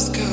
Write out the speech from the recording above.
just go.